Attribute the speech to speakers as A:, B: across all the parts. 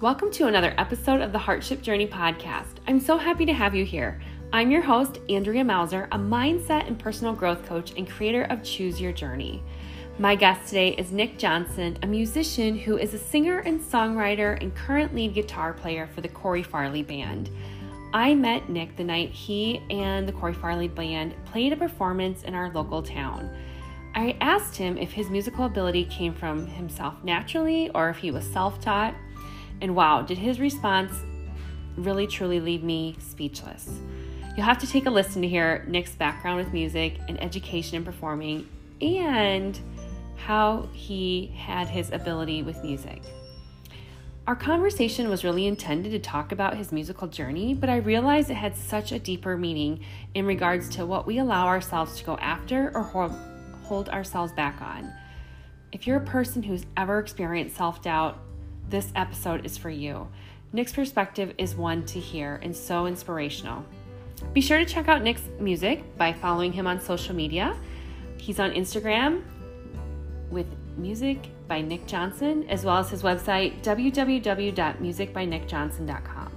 A: Welcome to another episode of the Heartship Journey podcast. I'm so happy to have you here. I'm your host, Andrea Mauser, a mindset and personal growth coach and creator of Choose Your Journey. My guest today is Nick Johnson, a musician who is a singer and songwriter and current lead guitar player for the Corey Farley Band. I met Nick the night he and the Corey Farley Band played a performance in our local town. I asked him if his musical ability came from himself naturally or if he was self taught. And wow, did his response really truly leave me speechless. You'll have to take a listen to hear Nick's background with music and education and performing and how he had his ability with music. Our conversation was really intended to talk about his musical journey, but I realized it had such a deeper meaning in regards to what we allow ourselves to go after or hold ourselves back on. If you're a person who's ever experienced self doubt, this episode is for you. Nick's perspective is one to hear and so inspirational. Be sure to check out Nick's music by following him on social media. He's on Instagram with music by Nick Johnson, as well as his website, www.musicbynickjohnson.com.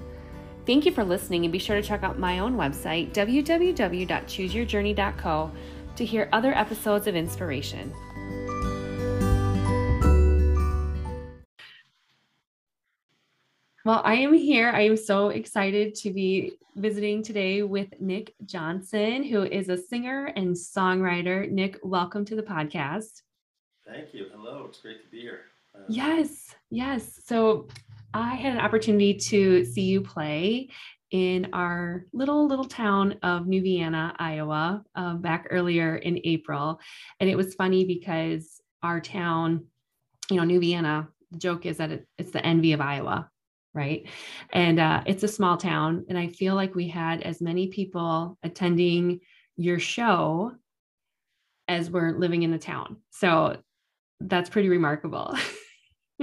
A: Thank you for listening, and be sure to check out my own website, www.chooseyourjourney.co, to hear other episodes of inspiration. Well, I am here. I am so excited to be visiting today with Nick Johnson, who is a singer and songwriter. Nick, welcome to the podcast.
B: Thank you. Hello. It's great to be here.
A: Uh, yes, yes. So I had an opportunity to see you play in our little little town of New Vienna, Iowa, uh, back earlier in April, and it was funny because our town, you know, New Vienna. The joke is that it, it's the envy of Iowa right? And uh, it's a small town. And I feel like we had as many people attending your show as were living in the town. So that's pretty remarkable.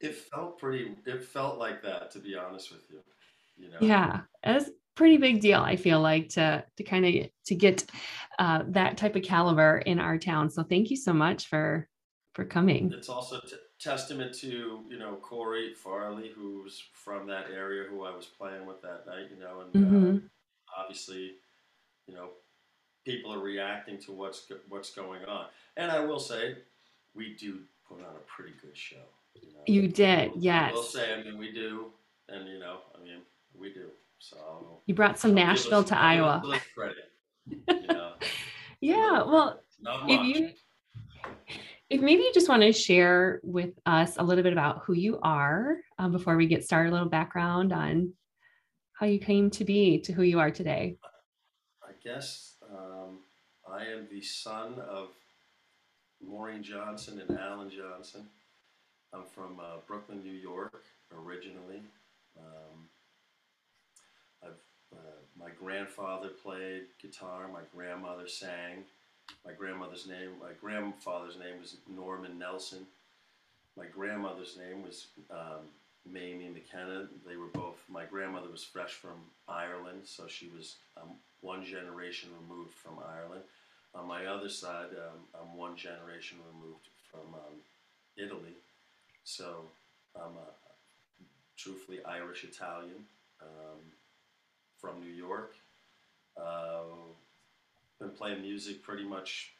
B: it felt pretty, it felt like that, to be honest with you.
A: You know? Yeah, it's pretty big deal. I feel like to to kind of to get uh, that type of caliber in our town. So thank you so much for for coming.
B: It's also t- testament to you know Corey Farley, who's from that area, who I was playing with that night. You know, and uh, mm-hmm. uh, obviously, you know, people are reacting to what's what's going on. And I will say, we do put on a pretty good show.
A: You, know? you did,
B: we'll,
A: yes.
B: We'll say, I mean, we do, and you know, I mean, we do. So
A: you brought some Nashville us, to Iowa. Credit. You know? yeah, well, if you if maybe you just want to share with us a little bit about who you are um, before we get started, a little background on how you came to be to who you are today.
B: I guess um, I am the son of Maureen Johnson and Alan Johnson. I'm from uh, Brooklyn, New York, originally. Um, uh, my grandfather played guitar, my grandmother sang. My grandmother's name, my grandfather's name was Norman Nelson. My grandmother's name was um, Mamie McKenna. They were both, my grandmother was fresh from Ireland, so she was um, one generation removed from Ireland. On my other side, um, I'm one generation removed from um, Italy. So I'm a, truthfully Irish Italian um, from New York. Uh, been playing music pretty much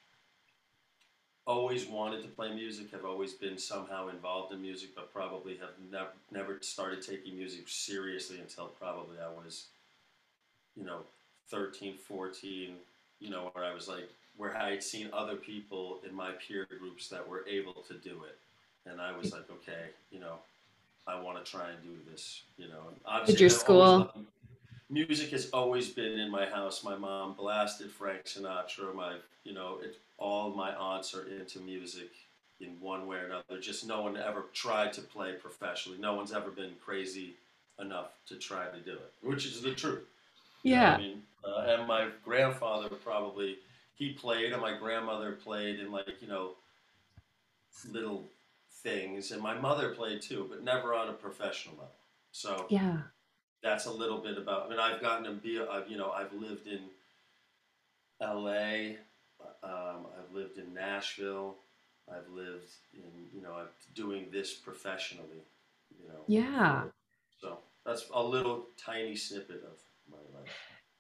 B: always wanted to play music have always been somehow involved in music but probably have never never started taking music seriously until probably i was you know 13 14 you know where i was like where i had seen other people in my peer groups that were able to do it. And i was like okay you know i want to try and do this you know.
A: Did your school
B: music has always been in my house. My mom blasted Frank Sinatra. My, you know, it, all my aunts are into music in one way or another. Just no one ever tried to play professionally. No one's ever been crazy enough to try to do it, which is the truth.
A: Yeah.
B: You know I mean, uh, and my grandfather probably he played, and my grandmother played in like you know little things, and my mother played too, but never on a professional level. So
A: yeah,
B: that's a little bit about. I mean, I've gotten to be. I've you know I've lived in L.A. Um, I've lived in Nashville. I've lived in you know I'm doing this professionally. You know.
A: Yeah.
B: So that's a little tiny snippet of my life.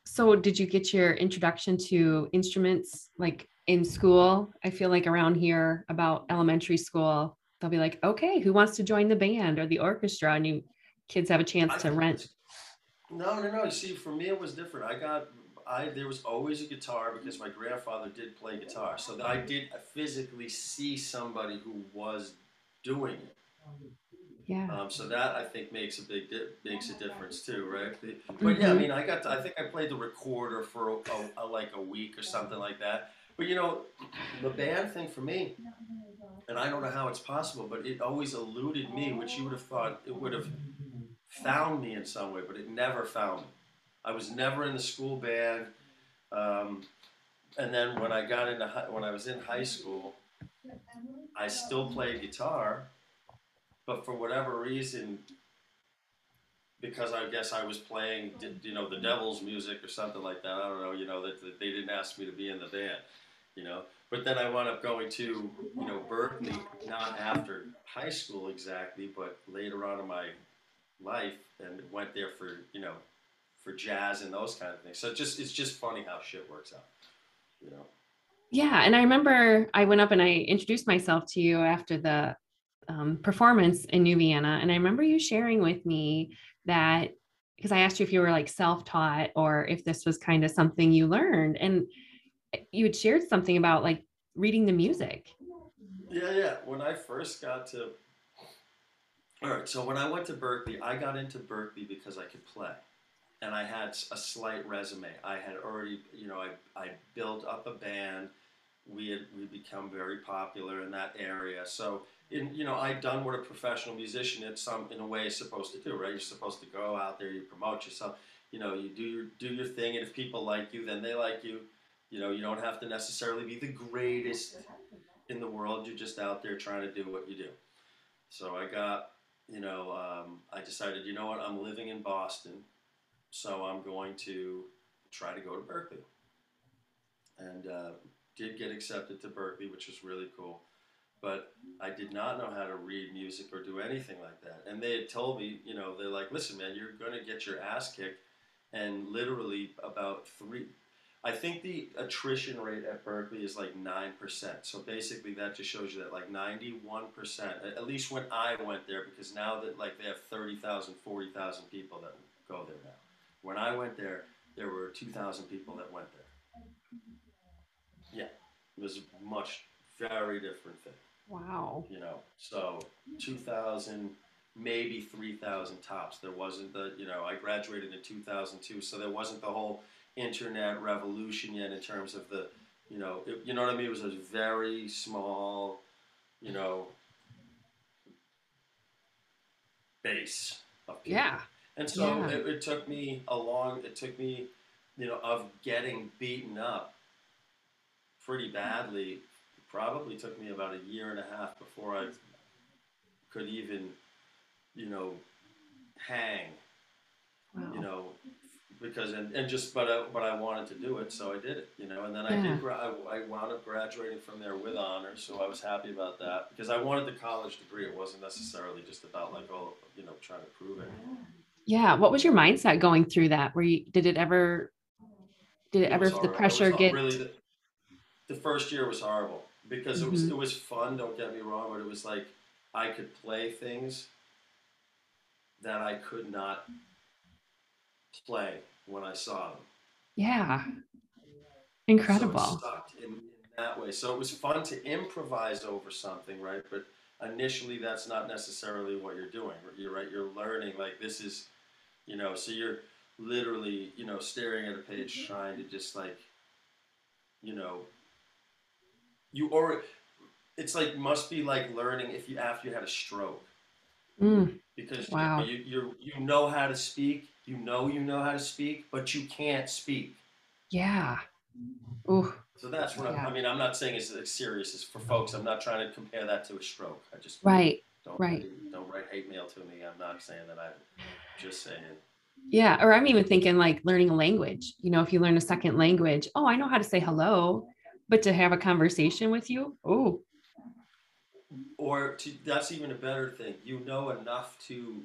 A: So did you get your introduction to instruments like in school? I feel like around here about elementary school, they'll be like, okay, who wants to join the band or the orchestra? And you kids have a chance to rent.
B: No, no, no. You see, for me, it was different. I got, I there was always a guitar because my grandfather did play guitar, so that I did physically see somebody who was doing it.
A: Yeah.
B: Um, so that I think makes a big di- makes a difference too, right? The- But yeah, I
A: Mhm.
B: mean, I got to, I think I played the recorder for a, a, a, like a week or something like that. But you know, the band thing for me, and I don't know how it's possible, but it always eluded me, which you would have thought it would have found me in some way, but it never found me. I was never in the school band. Um, and then when I got into hi- when I was in high school, I still played guitar, but for whatever reason, because I guess I was playing, you know, the devil's music or something like that. I don't know, you know, that, that they didn't ask me to be in the band, you know. But then I wound up going to, you know, Berklee, not after high school exactly, but later on in my life, and went there for, you know, for jazz and those kind of things. So it just it's just funny how shit works out, you know.
A: Yeah. And I remember I went up and I introduced myself to you after the um, performance in New Vienna. And I remember you sharing with me that because I asked you if you were like self taught or if this was kind of something you learned. And you had shared something about like reading the music.
B: Yeah, yeah. When I first got to, all right. So when I went to Berklee, I got into Berklee because I could play, and I had a slight resume. I had already, you know, I I built up a band. We had we become very popular in that area. So in you know, I'd done what a professional musician in some in a way is supposed to do, right? You're supposed to go out there, you promote yourself. You know, you do your do your thing, and if people like you, then they like you. You know, you don't have to necessarily be the greatest in the world. You're just out there trying to do what you do. So I got, you know, um, I decided, you know what, I'm living in Boston, so I'm going to try to go to Berklee. And uh, did get accepted to Berklee, which was really cool. But I did not know how to read music or do anything like that. And they had told me, you know, they're like, listen, man, you're going to get your ass kicked. And literally about three, I think the attrition rate at Berklee is like 9%. So basically, that just shows you that like 91%, at- at least when I went there, because now that like they have 30,000, 40,000 people that go there now. When I went there, there were 2,000 people that went there. Yeah, it was a much, very different thing,
A: Wow.
B: you know. So 2,000, maybe 3,000 tops. There wasn't the, you know, I graduated in 2002, so there wasn't the whole internet revolution yet in terms of the, you know, it, you know what I mean? It was a very small, you know, base of people.
A: Yeah.
B: And so
A: Yeah.
B: it, it took me a long, it took me, you know, of getting beaten up pretty badly, probably took me about a year and a half before I could even, you know, hang,
A: Wow.
B: you know, because, and, and just, but I, but I wanted to do it, so I did it, you know, and then I
A: Yeah.
B: did, gra- I, I wound up graduating from there with honors, so I was happy about that, because I wanted the college degree, it wasn't necessarily just about like, oh, you know, trying to prove it.
A: Yeah. What was your mindset going through that? Were you, did it ever, did it,
B: It
A: ever,
B: was
A: the
B: horrible. It
A: pressure
B: was
A: get,
B: really the, the first year was horrible because it was
A: Mhm.
B: it was fun. Don't get me wrong, but it was like I could play things that I could not play when I saw them.
A: yeah.
B: So
A: Incredible.
B: it in, in that way. So it was fun to improvise over something, right? But initially, that's not necessarily what you're doing. You're right. You're learning like this is, you know. So you're literally, you know, staring at a page, trying to just like, you know, you or it's like must be like learning if you after you had a stroke
A: Mm,
B: because
A: Wow.
B: you, you you know how to speak, you know you know how to speak, but you can't speak.
A: yeah. Mm-hmm. Ooh,
B: So that's what I'm, I mean. I'm not saying it's as serious as for folks. I'm not trying to compare that to a stroke. I just
A: right.
B: don't
A: right.
B: don't write hate mail to me. I'm not saying that. I'm just saying.
A: Yeah. Or I'm even thinking like learning a language. You know, if you learn a second language, oh, I know how to say hello, but to have a conversation with you, oh,
B: or to, that's even a better thing. You know enough to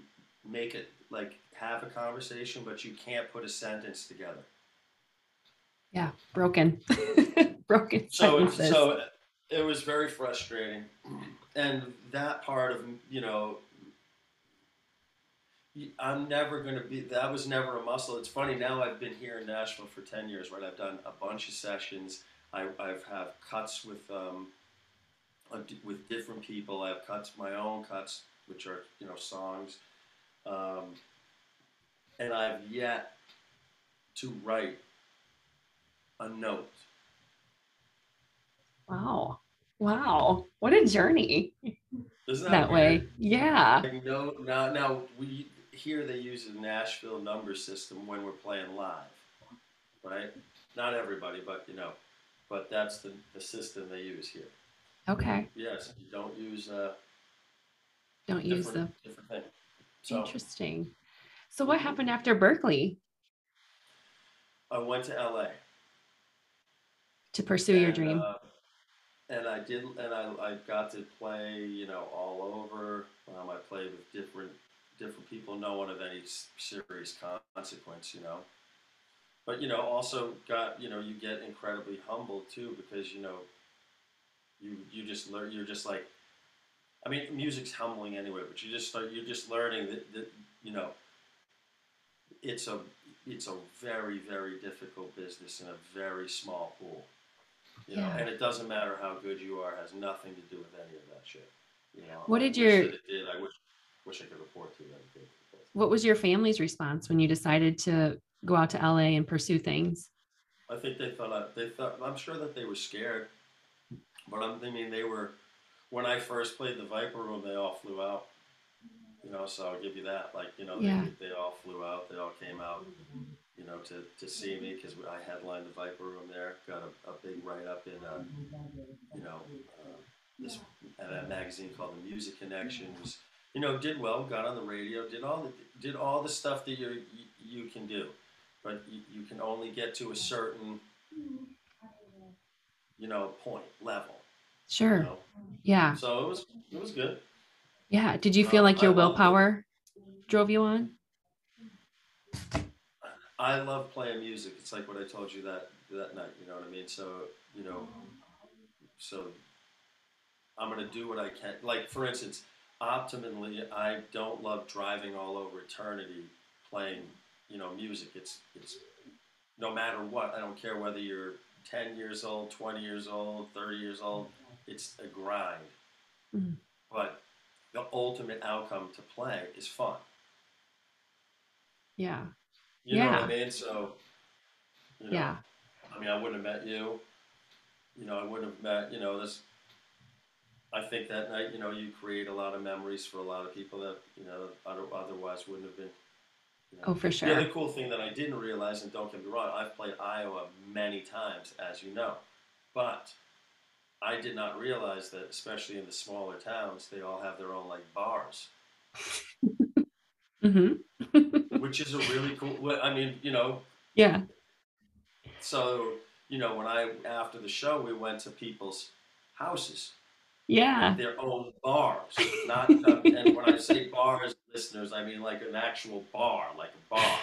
B: make it like have a conversation, but you can't put a sentence together.
A: Yeah, broken, broken.
B: So
A: sentences.
B: so it was very frustrating, and that part of you know. I'm never going to be. That was never a muscle. It's funny now. I've been here in Nashville for ten years. Right, I've done a bunch of sessions. I, I've have cuts with um, with different people. I have cuts, my own cuts, which are you know songs, um, and I've yet to write a note.
A: wow, wow, what a journey
B: Isn't that,
A: that way. Yeah,
B: Like, no, now, now we here they use the Nashville number system when we're playing live, right? Not everybody, but you know, but that's the, the system they use here.
A: okay.
B: Yes, you don't use uh,
A: Don't use the
B: different different thing. So
A: interesting. So what happened after Berklee
B: I went to LA.
A: to pursue your dream?
B: uh, and I did, and I, I got to play, you know, all over. Um, I played with different different people, no one of any serious consequence, you know. But you know, also got, you know, you get incredibly humble too because you know, you you just learn. You're just like, I mean, music's humbling anyway, but you just start. You're just learning that, that you know, it's a it's a very very difficult business in a very small pool. You know, and it doesn't matter how good you are; it has nothing to do with any of that shit. You know,
A: What did your-
B: did? I wish wish I could report to you that it did.
A: What was your family's response when you decided to go out to LA and pursue things?
B: I think they thought I, they thought I'm sure that they were scared, but I'm, I mean they were when I first played the Viper Room, they all flew out. You know, so I'll give you that. Like you know,
A: Yeah.
B: they, they all flew out. They all came out. You know, to, to see me because I headlined the Viper Room there. Got a, a big write up in uh, you know uh, this at a magazine called the Music Connections. You know did well. Got on the radio. Did all the did all the stuff that you you, you can do but you, you can only get to a certain you know point level you
A: Sure.
B: know?
A: Yeah.
B: so it was it was good
A: Yeah. Did you feel
B: Um,
A: like your willpower drove you on?
B: i love playing music it's like what i told you that that night you know what i mean so you know so i'm going to do what i can like for instance optimally i don't love driving all over eternity playing you know music it's it's no matter what i don't care whether you're 10 years old 20 years old 30 years old it's a grind
A: Mhm.
B: but the ultimate outcome to play is fun
A: Yeah.
B: you know what
A: Yeah.
B: i mean so you know,
A: Yeah.
B: I mean, I wouldn't have met you. You know, I wouldn't have met, you know, this. I think that night, you know, you create a lot of memories for a lot of people that, you know, otherwise wouldn't have been. You know.
A: Oh, for sure.
B: The other cool thing that I didn't realize, and don't get me wrong, I've played Iowa many times, as you know. But I did not realize that, especially in the smaller towns, they all have their own, like, bars,
A: hmm
B: which is a really cool. I mean, you know,
A: Yeah.
B: so, you know, when I, after the show, we went to people's houses.
A: Yeah.
B: their own bars. Not, uh, and when I say bars, listeners, I mean like an actual bar, like a bar,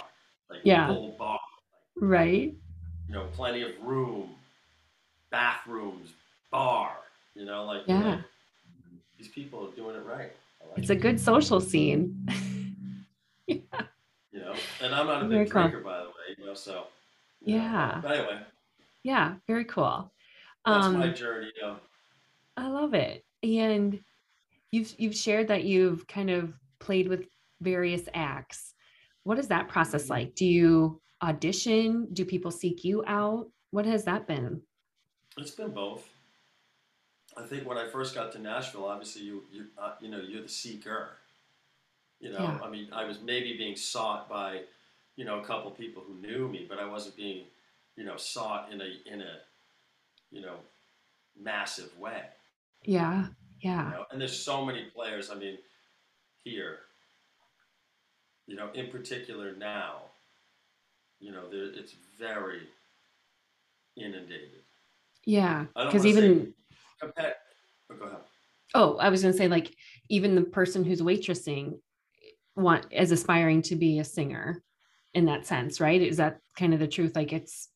B: like
A: Yeah.
B: a full bar.
A: Right.
B: You know, plenty of room, bathrooms, bar. You know, like,
A: Yeah.
B: like, these people are doing it right. Like
A: It's
B: it,
A: a good social scene.
B: you know, and I'm not a
A: Very
B: big
A: cool.
B: drinker, by the way. You know, so you know,
A: Yeah.
B: But anyway,
A: Yeah. Very cool.
B: that's
A: Um,
B: my journey. You know.
A: I love it. And you've you've shared that you've kind of played with various acts. What is that process like? Do you audition? Do people seek you out? What has that been?
B: It's been both. I think when I first got to Nashville, obviously you you uh, you know you're the seeker. You know,
A: Yeah.
B: I mean, I was maybe being sought by, you know, a couple people who knew me, but I wasn't being, you know, sought in a in a, you know, massive way.
A: Yeah.
B: You
A: Yeah.
B: know? And there's so many players. I mean, here. You know, in particular now. You know, there, it's very inundated.
A: Yeah. Because
B: wanna say oh, go ahead.
A: Oh, I was going to say, like, even the person who's waitressing want is aspiring to be a singer in that sense, right? Is that kind of the truth? Like, it's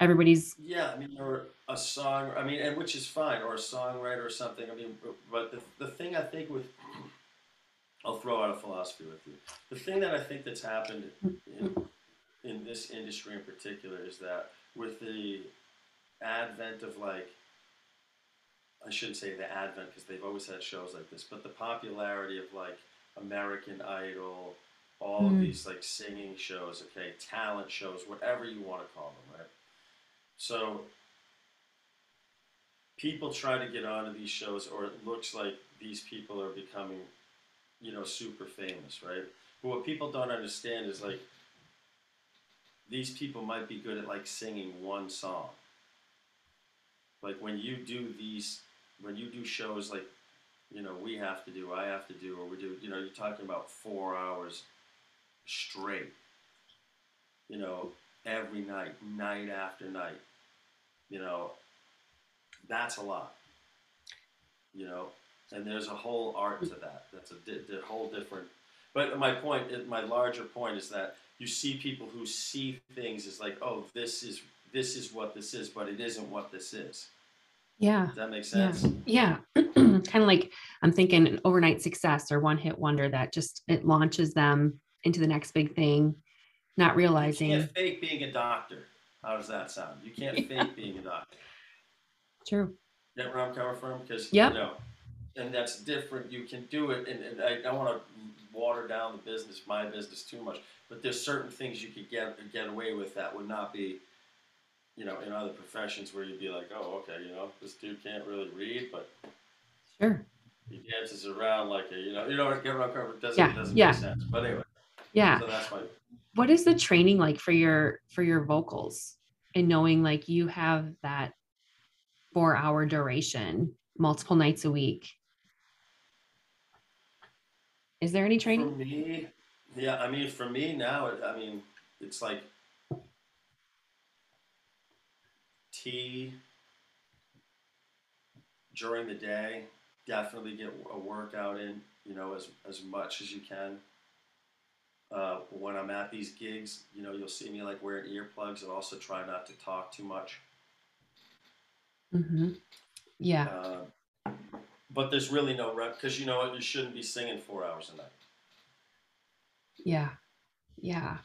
A: everybody's.
B: Yeah, I mean, or a song. I mean, and which is fine, or a songwriter or something. I mean, but the, the thing I think with, I'll throw out a philosophy with you. The thing that I think that's happened in, in this industry in particular is that with the advent of like I shouldn't say the advent because they've always had shows like this, but the popularity of like American Idol, all mm. of hmm. these like singing shows, okay, talent shows, whatever you want to call them, right? So people try to get onto these shows, or it looks like these people are becoming, you know, super famous, right? But what people don't understand is like these people might be good at like singing one song. Like when you do these when you do shows like you know we have to do, I have to do, or we do, you know, you're talking about four hours straight. You know, every night, night after night. You know, that's a lot. You know, and there's a whole art to that. That's a di- whole different. But my point, my larger point is that you see people who see things as like, oh, this is this is what this is, but it isn't what this is.
A: Yeah.
B: Does that makes sense?
A: Yeah. yeah. kind of like I'm thinking an overnight success or one hit wonder that just it launches them into the next big thing, not realizing.
B: You can't fake being a doctor. How does that sound? You can't yeah. fake being a doctor.
A: True.
B: Get where I'm coming from? Because
A: yep.
B: you know, and that's different. You can do it, and, and I don't want to water down the business, my business, too much. But there's certain things you could get get away with that would not be you know, in other professions where you'd be like, oh, okay, you know, this dude can't really read, but
A: sure,
B: he dances around like a, you know, you know, what I'm It doesn't,
A: yeah,
B: doesn't
A: yeah.
B: make sense. But anyway,
A: yeah.
B: So that's my.
A: What is the training like for your for your vocals and knowing like you have that four hour duration multiple nights a week? Is there any training?
B: For me, yeah, I mean, for me now, I mean, it's like tea during the day. Definitely get a workout in, you know, as, as much as you can. Uh, when I'm at these gigs, you know, you'll see me like wearing earplugs and also try not to talk too much.
A: Mm-hmm. Yeah.
B: Uh, but there's really no rep because you know what? You shouldn't be singing four hours a night.
A: Yeah. Yeah.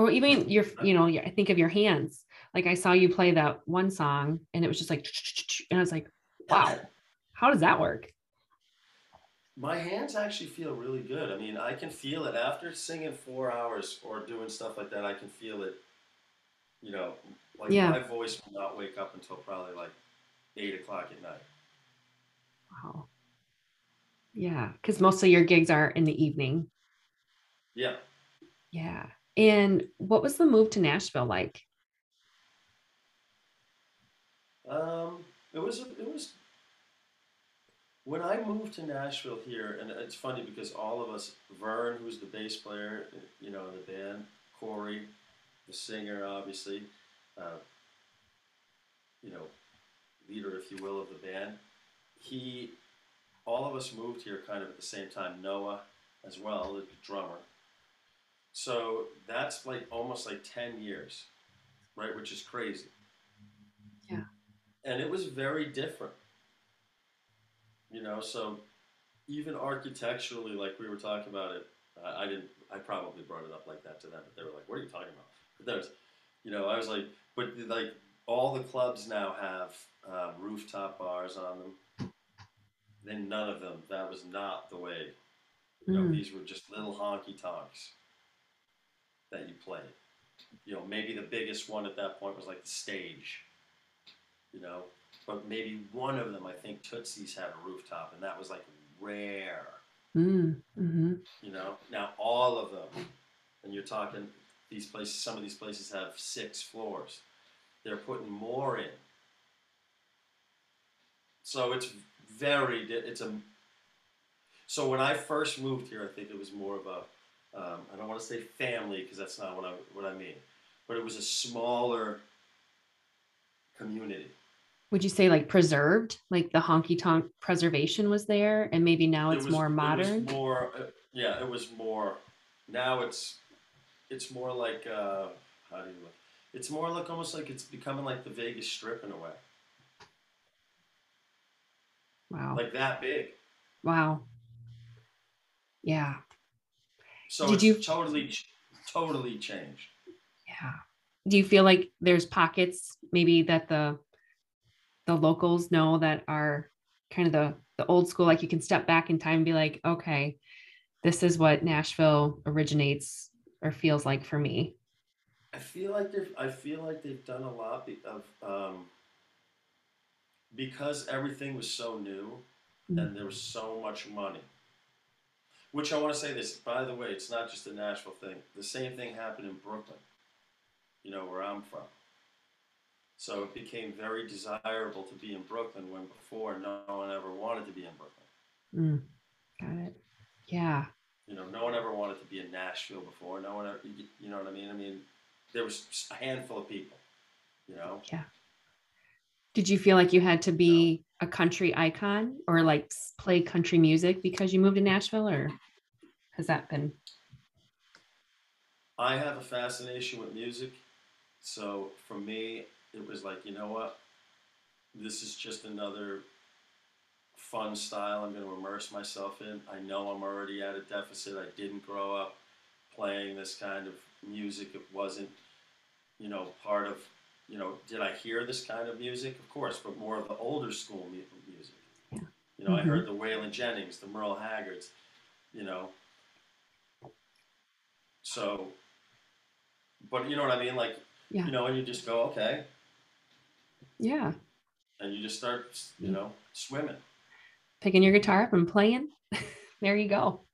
A: Or even your, you know, I think of your hands like I saw you play that one song and it was just like, and I was like, wow, how does that work?
B: My hands actually feel really good. I mean, I can feel it after singing four hours or doing stuff like that. I can feel it. You know, like yeah. my voice will not wake up until probably like eight o'clock at night.
A: Wow. Yeah, because most of your gigs are in the evening.
B: Yeah.
A: Yeah. And what was the move to Nashville like?
B: Um, it was it was when I moved to Nashville here, and it's funny because all of us, Vern, who's the bass player, you know, in the band, Corey, the singer, obviously, uh, you know, leader, if you will, of the band. He, all of us moved here kind of at the same time. Noah, as well, the drummer. So that's like almost like ten years, right? Which is crazy.
A: Yeah
B: and it was very different. You know, so even architecturally, like we were talking about it, I, I didn't. I probably brought it up like that to them, but they were like, "What are you talking about?" But there's, you know, I was like, but like all the clubs now have um, rooftop bars on them. Then none of them. That was not the way. You know, mm. these were just little honky tonks that you played. You know, maybe the biggest one at that point was like the stage you know. But maybe one of them, I think Tootsie's had a rooftop, and that was like rare.
A: Mm, mm-hmm.
B: You know, now all of them, and you're talking these places. Some of these places have six floors. They're putting more in. So it's very. It's a. So when I first moved here, I think it was more of a. Um, I don't want to say family because that's not what I what I mean, but it was a smaller community
A: would you say like preserved like the honky tonk preservation was there and maybe now it's
B: it was,
A: more modern
B: It more, uh, yeah, it was more. Now it's, it's more like uh, how do you look? It's more like almost like it's becoming like the Vegas Strip in a way,
A: wow
B: like that big.
A: wow yeah
B: So
A: Did
B: it's
A: you-
B: totally, totally changed.
A: yeah do you feel like there's pockets maybe that the the locals know that are kind of the the old school like you can step back in time and be like okay this is what nashville originates or feels like for me
B: I feel like they've. I feel like they've done a lot of um, because everything was so new
A: Mm.
B: and there was so much money. Which I want to say this, by the way, it's not just a Nashville thing. The same thing happened in Brooklyn. You know where I'm from. So it became very desirable to be in Brooklyn when before no one ever wanted to be in Brooklyn.
A: Mm, got it yeah
B: You know, no one ever wanted to be in Nashville before. No one ever, you you know what I mean? I mean, there was a handful of people. You know,
A: Yeah. Did you feel like you had to be a country icon or like play country music because you moved to Nashville or has that been?
B: I have a fascination with music. So for me, it was like, you know what? This is just another fun style I'm going to immerse myself in. I know I'm already at a deficit. I didn't grow up playing this kind of music. It wasn't, you know, part of, you know, did I hear this kind of music? Of course, but more of the older school mu- music.
A: Yeah.
B: You know, I
A: Mhm.
B: heard the Waylon Jennings, the Merle Haggards, you know. So, but you know what I mean? Like,
A: Yeah.
B: you know, and you just go, okay,
A: Yeah.
B: and you just start, you know, swimming.
A: Picking your guitar up and playing. there you go.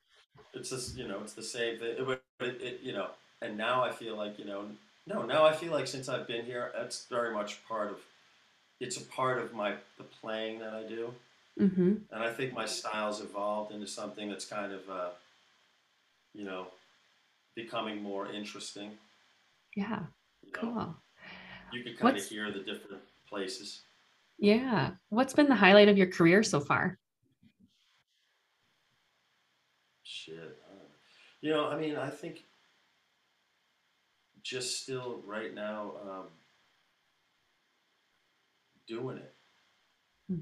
B: It's just, you know, it's the same thing. It, it, it, you know, and now I feel like, you know, no, now I feel like since I've been here, that's very much part of, it's a part of my, the playing that I do.
A: Mm-hmm.
B: And I think my style's evolved into something that's kind of, uh, you know, becoming more interesting.
A: Yeah.
B: You know,
A: Cool.
B: you can kind
A: What's-
B: of hear the different places.
A: Yeah. What's been the highlight of your career so far?
B: Shit. I don't know. You know, I mean, I think just still right now um, doing it.
A: Hmm.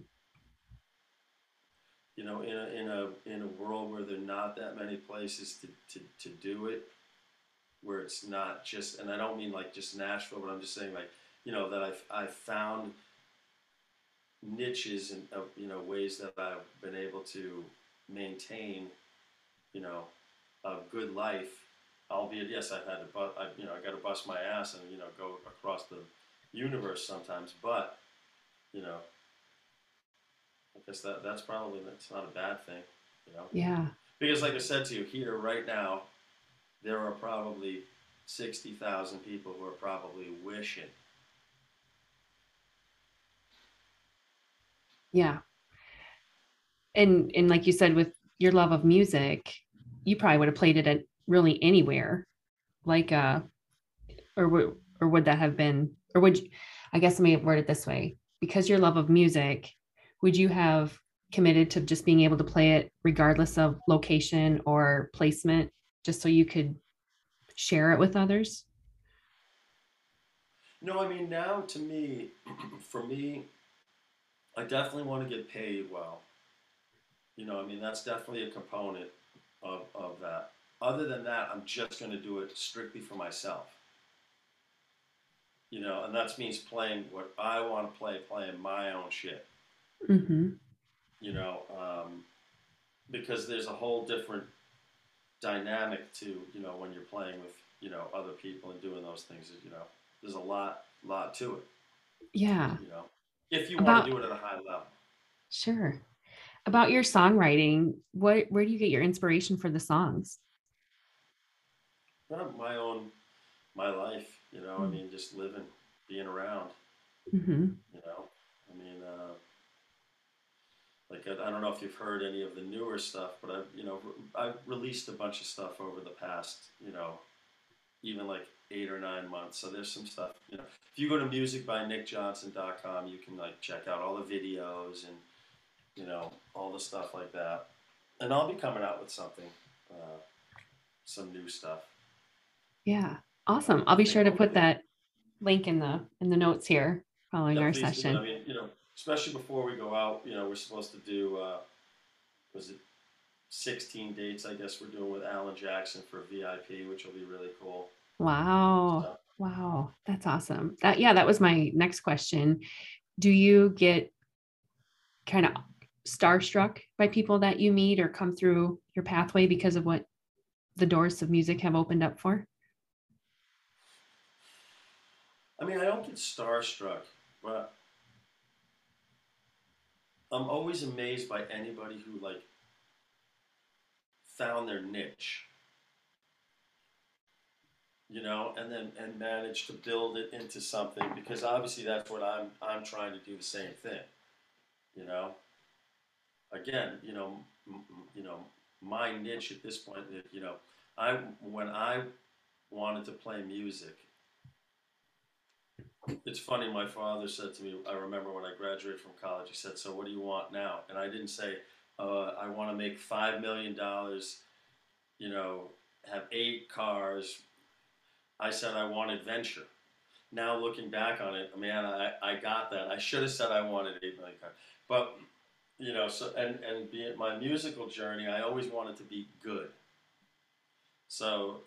B: You know, in a, in a in a world where there are not that many places to, to, to do it, where it's not just, and I don't mean like just Nashville, but I'm just saying like, you know, that I've, I've found niches and, uh, you know, ways that I've been able to maintain you know, a good life, albeit yes, I've had to, but I, you know, I got to bust my ass and you know go across the universe sometimes, but you know, I guess that that's probably that's not a bad thing, you know,
A: Yeah.
B: because like I said to you here right now, there are probably sixty thousand people who are probably wishing.
A: Yeah. And and like you said, with your love of music, you probably would have played it at really anywhere. Like uh or would or would that have been or would you, I guess let me word it this way. Because your love of music, would you have committed to just being able to play it regardless of location or placement, just so you could share it with others?
B: No, I mean now to me, for me, I definitely want to get paid well. You know, I mean that's definitely a component of, of that. Other than that, I'm just going to do it strictly for myself. You know, and that means playing what I want to play, playing my own shit.
A: Mm-hmm.
B: You know, um, because there's a whole different dynamic to you know when you're playing with you know other people and doing those things. You know, there's a lot, lot to it.
A: Yeah,
B: You know, if you
A: About-
B: want to do it at a high level.
A: sure. About your songwriting, what where do you get your inspiration for the songs?
B: Not my own, my life. You know, I
A: Mm.
B: mean, just living, being around.
A: Mm-hmm.
B: You know, I mean, uh, like I, I don't know if you've heard any of the newer stuff, but I've you know re- I've released a bunch of stuff over the past you know even like eight or nine months. So there's some stuff, you know. If you go to musicbynickjohnson.com, you can like check out all the videos and you know all the stuff like that. And I'll be coming out with something, uh, some new stuff.
A: Yeah, awesome. I'll be sure to put that link in the in the notes here following
B: Yeah,
A: our
B: please do.
A: session.
B: I mean, you know, especially before we go out, you know, we're supposed to do, uh, was it 16 dates? I guess we're doing with Alan Jackson for VIP, which will be really cool.
A: Wow.
B: So,
A: Wow, that's awesome. That yeah, that was my next question. Do you get kind of starstruck by people that you meet or come through your pathway because of what the doors of music have opened up for?
B: I mean, I don't get starstruck, but I'm always amazed by anybody who like found their niche, you know, and then and managed to build it into something because obviously that's what I'm I'm trying to do the same thing, you know. Again, you know, m- you know, my niche at this point, you know, I when I wanted to play music it's funny. My father said to me, I remember when I graduated from college. He said, "So what do you want now?" And I didn't say, uh, "I want to make five million dollars." You know, have eight cars. I said I want adventure. Now looking back on it, man, I, I got that. I should have said I wanted eight million cars. But you know, so and and be it my musical journey, I always wanted to be good. So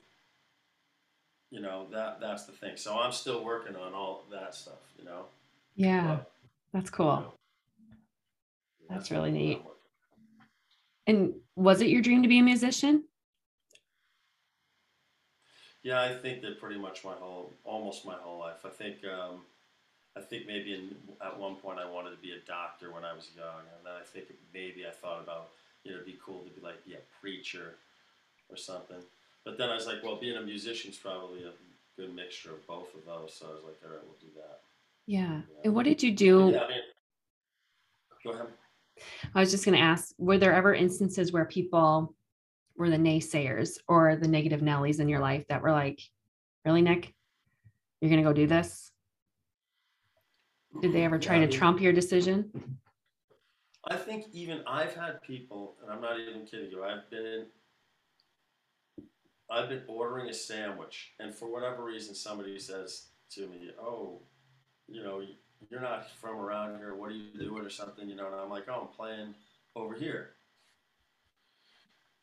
B: you know that that's the thing. So I'm still working on all that stuff. You know.
A: Yeah,
B: But,
A: that's
B: you
A: cool.
B: know,
A: That's
B: what
A: really neat. And was it your dream to be a musician?
B: Yeah, I think that pretty much my whole, almost my whole life. I think, um, I think maybe in, at one point I wanted to be a doctor when I was young, and then I think maybe I thought about, you know, it'd be cool to be like, be a preacher or something. But then I was like, well, being a musician is probably a good mixture of both of those. So I was like, all right, we'll do that.
A: Yeah.
B: Yeah.
A: Uh, and what did you do?
B: Yeah, I mean, go ahead.
A: I was just going to ask, were there ever instances where people were the naysayers or the negative Nellies in your life that were like, really, Nick? You're going to go do this? Did they ever try
B: Yeah, I
A: to
B: mean,
A: trump your decision?
B: I think even I've had people, and I'm not even kidding you. I've been, I've been ordering a sandwich, and for whatever reason, somebody says to me, "Oh, you know, you're not from around here. What are you doing, or something?" You know, and I'm like, "Oh, I'm playing over here,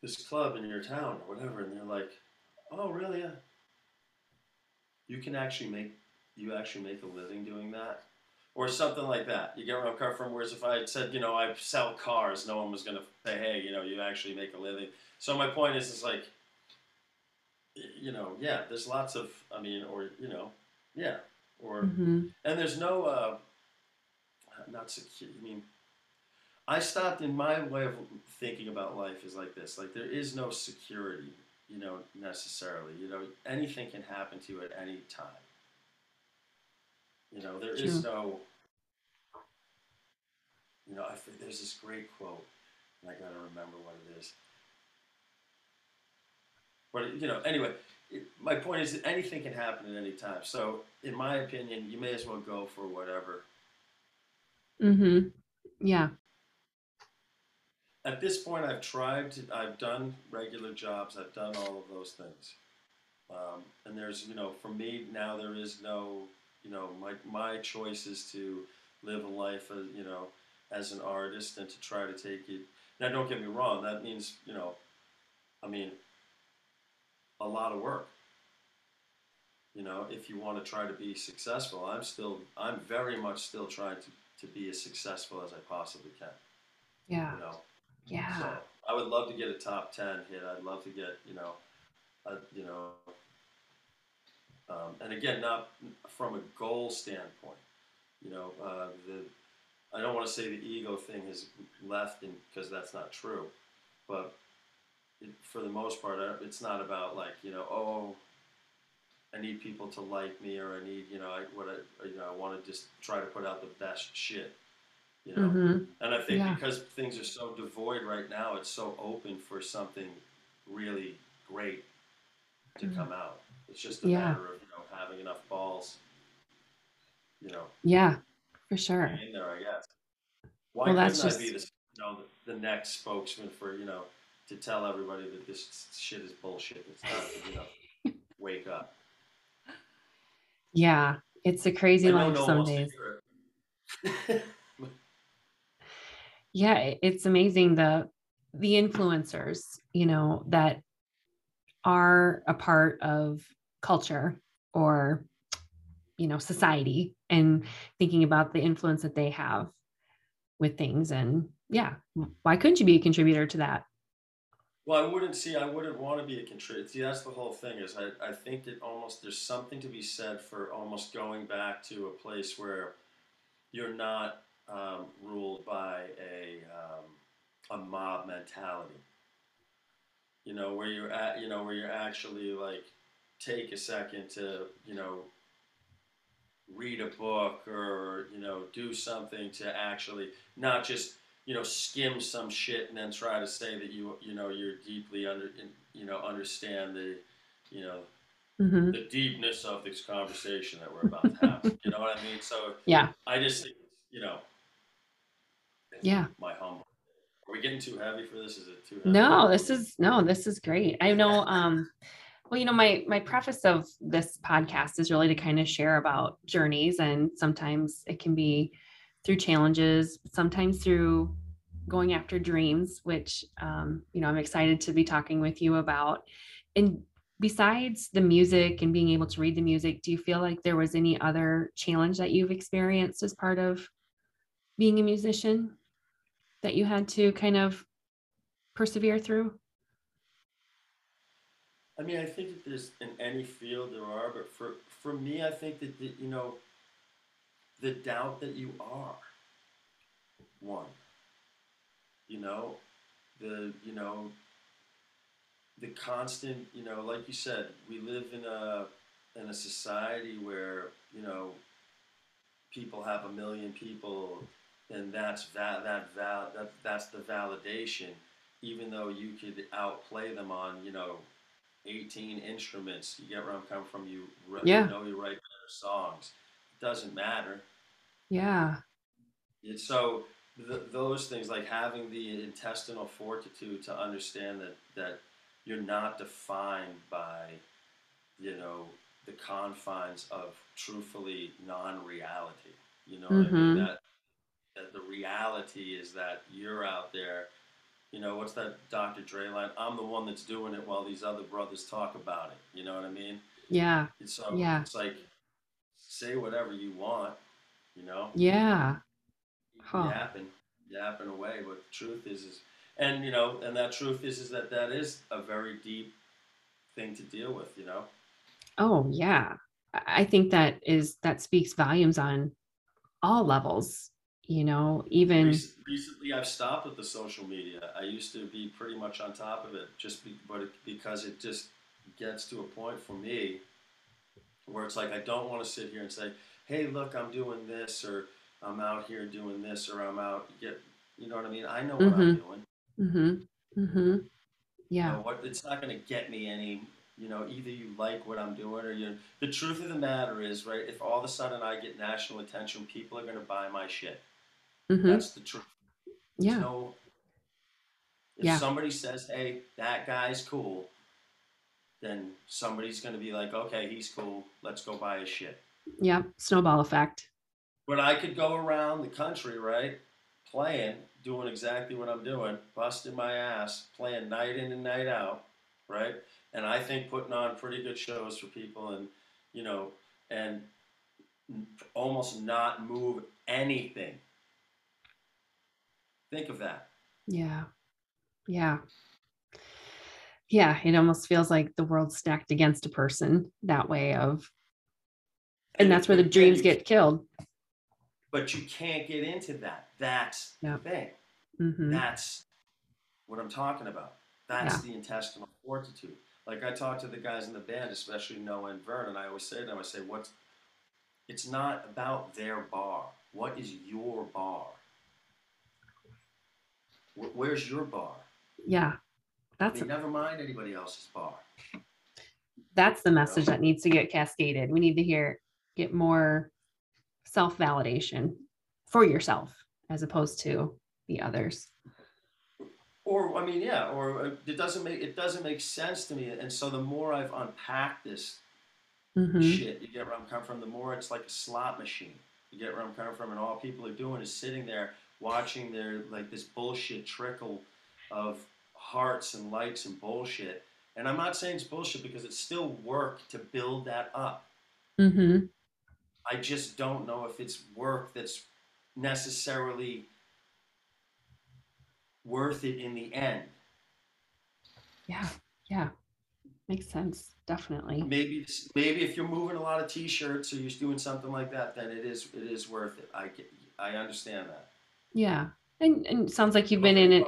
B: this club in your town, or whatever." And they're like, "Oh, really? Yeah. You can actually make, you actually make a living doing that." or something like that. You get where I'm coming from. Whereas if I had said, you know, I sell cars, no one was going to say, hey, you know, you actually make a living. So my point is, is like, you know, yeah, there's lots of, I mean, or you know, yeah, or
A: hmm
B: and there's no, uh, not secure. I mean, I stopped in my way of thinking about life is like this. Like there is no security, you know, necessarily. You know, anything can happen to you at any time. You know, there is
A: True.
B: no. You know, I think there's this great quote, and I gotta remember what it is. But you know, anyway, it, my point is that anything can happen at any time. So, in my opinion, you may as well go for whatever.
A: Mm-hmm. Yeah.
B: At this point, I've tried. To, I've done regular jobs. I've done all of those things. Um, and there's, you know, for me now, there is no, you know, my my choice is to live a life, as, you know, as an artist and to try to take it. Now, don't get me wrong. That means, you know, I mean, a lot of work. You know, if you want to try to be successful, I'm still, I'm very much still trying to, to be as successful as I possibly can.
A: Yeah.
B: You know,
A: Yeah.
B: so I would love to get a top ten hit. I'd love to get, you know, a, you know, um, and again, not from a goal standpoint. You know, uh, the I don't want to say the ego thing has left because that's not true, but it, for the most part, I- it's not about like you know, oh, I need people to like me or I need you know, I what I you know, I want to just try to put out the best shit. You know,
A: hmm
B: and I think
A: Yeah.
B: because things are so devoid right now, it's so open for something really great to
A: Mhm.
B: come out. It's just a
A: Yeah.
B: matter of you know having enough balls. You know,
A: Yeah, for sure.
B: in there, I guess. Why
A: Well,
B: couldn't
A: that's
B: I
A: just-
B: be the you know the next spokesman for you know to tell everybody that this shit is bullshit? It's time to you know wake up.
A: Yeah, it's a crazy life some days. Yeah, it's amazing the the influencers, you know, that are a part of culture or you know, society and thinking about the influence that they have with things and yeah, why couldn't you be a contributor to that?
B: Well, I wouldn't see. I wouldn't want to be a contributor. See, that's the whole thing. Is I, I think that almost there's something to be said for almost going back to a place where you're not um, ruled by a um, a mob mentality. You know where you're at. You know where you're actually like take a second to you know read a book or you know do something to actually not just you know skim some shit and then try to say that you you know you're deeply under you know understand the you know
A: hmm
B: the deepness of this conversation that we're about to have you know what i mean? So
A: Yeah,
B: i just think you know
A: Yeah.
B: my humble are we getting too heavy for this? Is it too heavy?
A: No, this is no, this is great. I know um well, you know, my my preface of this podcast is really to kind of share about journeys and sometimes it can be through challenges, sometimes through going after dreams, which um, you know, I'm excited to be talking with you about. And besides the music and being able to read the music, do you feel like there was any other challenge that you've experienced as part of being a musician that you had to kind of persevere through?
B: I mean, I think that there's in any field there are, but for for me, I think that the, you know, the doubt that you are one. You know, the you know, the constant. You know, like you said, we live in a in a society where you know people have a million people, and that's that that val that that's the validation. Even though you could outplay them on you know 18 instruments. You get where I'm coming from. You,
A: Yeah.
B: you know you write better songs. Doesn't matter.
A: Yeah.
B: It's so th- those things like having the intestinal fortitude to understand that that you're not defined by you know the confines of truthfully non-reality. You know what I mean?
A: Mhm.
B: That that the reality is that you're out there. You know what's that Dr. Dre line? I'm the one that's doing it while these other brothers talk about it. You know what I mean?
A: Yeah.
B: And so
A: Yeah.
B: it's like say whatever you want. You know
A: Yeah. Huh.
B: yapping, yapping away. But the truth is, is, and you know, and that truth is, is that that is a very deep thing to deal with. You know,
A: Oh, yeah. I think that is that speaks volumes on all levels, you know, even
B: Rec- recently I've stopped with the social media. I used to be pretty much on top of it, just be, but it, because it just gets to a point for me where it's like I don't want to sit here and say, "Hey, look, I'm doing this," or "I'm out here doing this," or "I'm out." Get, you know what I mean? I know what I'm doing.
A: Mm-hmm. Mm-hmm.
B: You
A: Yeah.
B: know what? It's not going to get me any. You know, either you like what I'm doing or you. The truth of the matter is, right? If all of a sudden I get national attention, people are going to buy my shit.
A: Mm-hmm.
B: That's the truth. There's
A: Yeah.
B: no. If
A: Yeah.
B: somebody says, "Hey, that guy's cool," then somebody's going to be like, "Okay, he's cool. Let's go buy his shit."
A: Yeah. Snowball effect.
B: But I could go around the country, right, playing, doing exactly what I'm doing, busting my ass, playing night in and night out, right? And I think putting on pretty good shows for people, and you know, and almost not move anything. Think of that.
A: Yeah. Yeah. Yeah. It almost feels like the world's stacked against a person that way of, and that's where the dreams
B: you-
A: get killed.
B: But you can't get into that. That's
A: Yep.
B: the thing.
A: hmm
B: That's what I'm talking about. That's the intestinal fortitude. Like I talk to the guys in the band, especially Noah and Vern, and I always say to them, I say, "What's? It's not about their bar. What is your bar? Where's your bar?
A: Yeah.
B: I
A: That's,
B: mean, never mind anybody else's bar.
A: that's the message that needs to get cascaded. We need to hear get more self validation for yourself as opposed to the others.
B: Or I mean, yeah, or uh, it doesn't make it doesn't make sense to me. And so the more I've unpacked this
A: Mhm.
B: shit, you get where I'm coming from. The more it's like a slot machine. You get where I'm coming from, and all people are doing is sitting there watching their like this bullshit trickle of hearts and likes and bullshit. And I'm not saying it's bullshit because it's still work to build that up.
A: Mhm.
B: I just don't know if it's work that's necessarily worth it in the end.
A: Yeah. Yeah. Makes sense. Definitely.
B: Maybe maybe if you're moving a lot of T-shirts or you're doing something like that, then it is it is worth it. I get, I understand that.
A: Yeah. And and it sounds like you've been in it.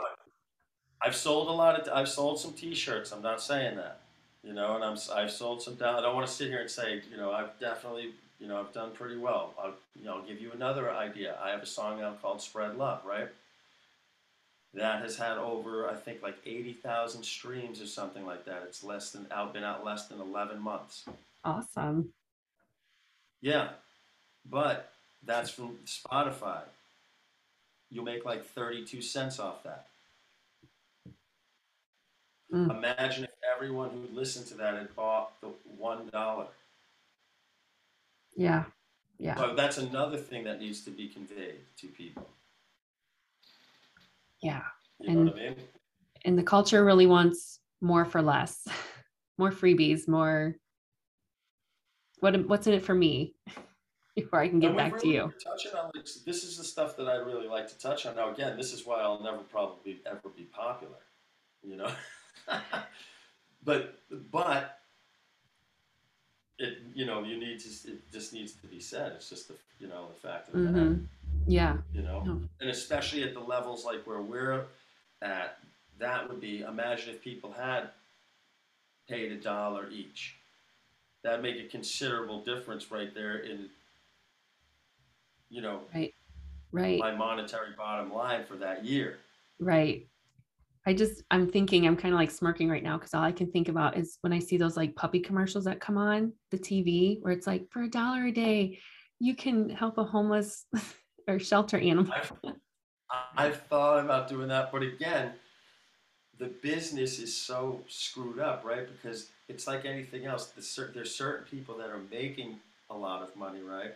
B: I've sold a lot of. I've sold some T-shirts. I'm not saying that, you know, and I'm. I've sold some down. I don't want to sit here and say, you know, I've definitely, you know, I've done pretty well. I'll, you know, I'll give you another idea. I have a song out called "Spread Love," right? That has had over, I think, like eighty thousand streams or something like that. It's less than out. Been out less than eleven months.
A: Awesome.
B: Yeah, but that's from Spotify. You'll make like 32 cents off that.
A: Mm.
B: Imagine if everyone who listened to that had bought the one dollar.
A: Yeah. Yeah.
B: So that's another thing that needs to be conveyed to people.
A: Yeah.
B: You know what I mean?
A: And the culture really wants more for less. More freebies, more what what's in it for me before I can get
B: And
A: back to you.
B: Touching on this, this is the stuff that I really like to touch on. Now, again, this is why I'll never probably ever be popular, you know. but but it you know you need to it just needs to be said. It's just the you know the fact of the matter,
A: hmm Yeah.
B: you know,
A: No.
B: and especially at the levels like where we're at, that would be imagine if people had paid a dollar each. That'd make a considerable difference right there in you know
A: right Right.
B: my monetary bottom line for that year.
A: Right. I just I'm thinking I'm kind of like smirking right now because all I can think about is when I see those like puppy commercials that come on the TV where it's like for a dollar a day you can help a homeless or shelter animal.
B: I've, I've thought about doing that, but again, the business is so screwed up, right? Because it's like anything else. There's there's certain people that are making a lot of money, right?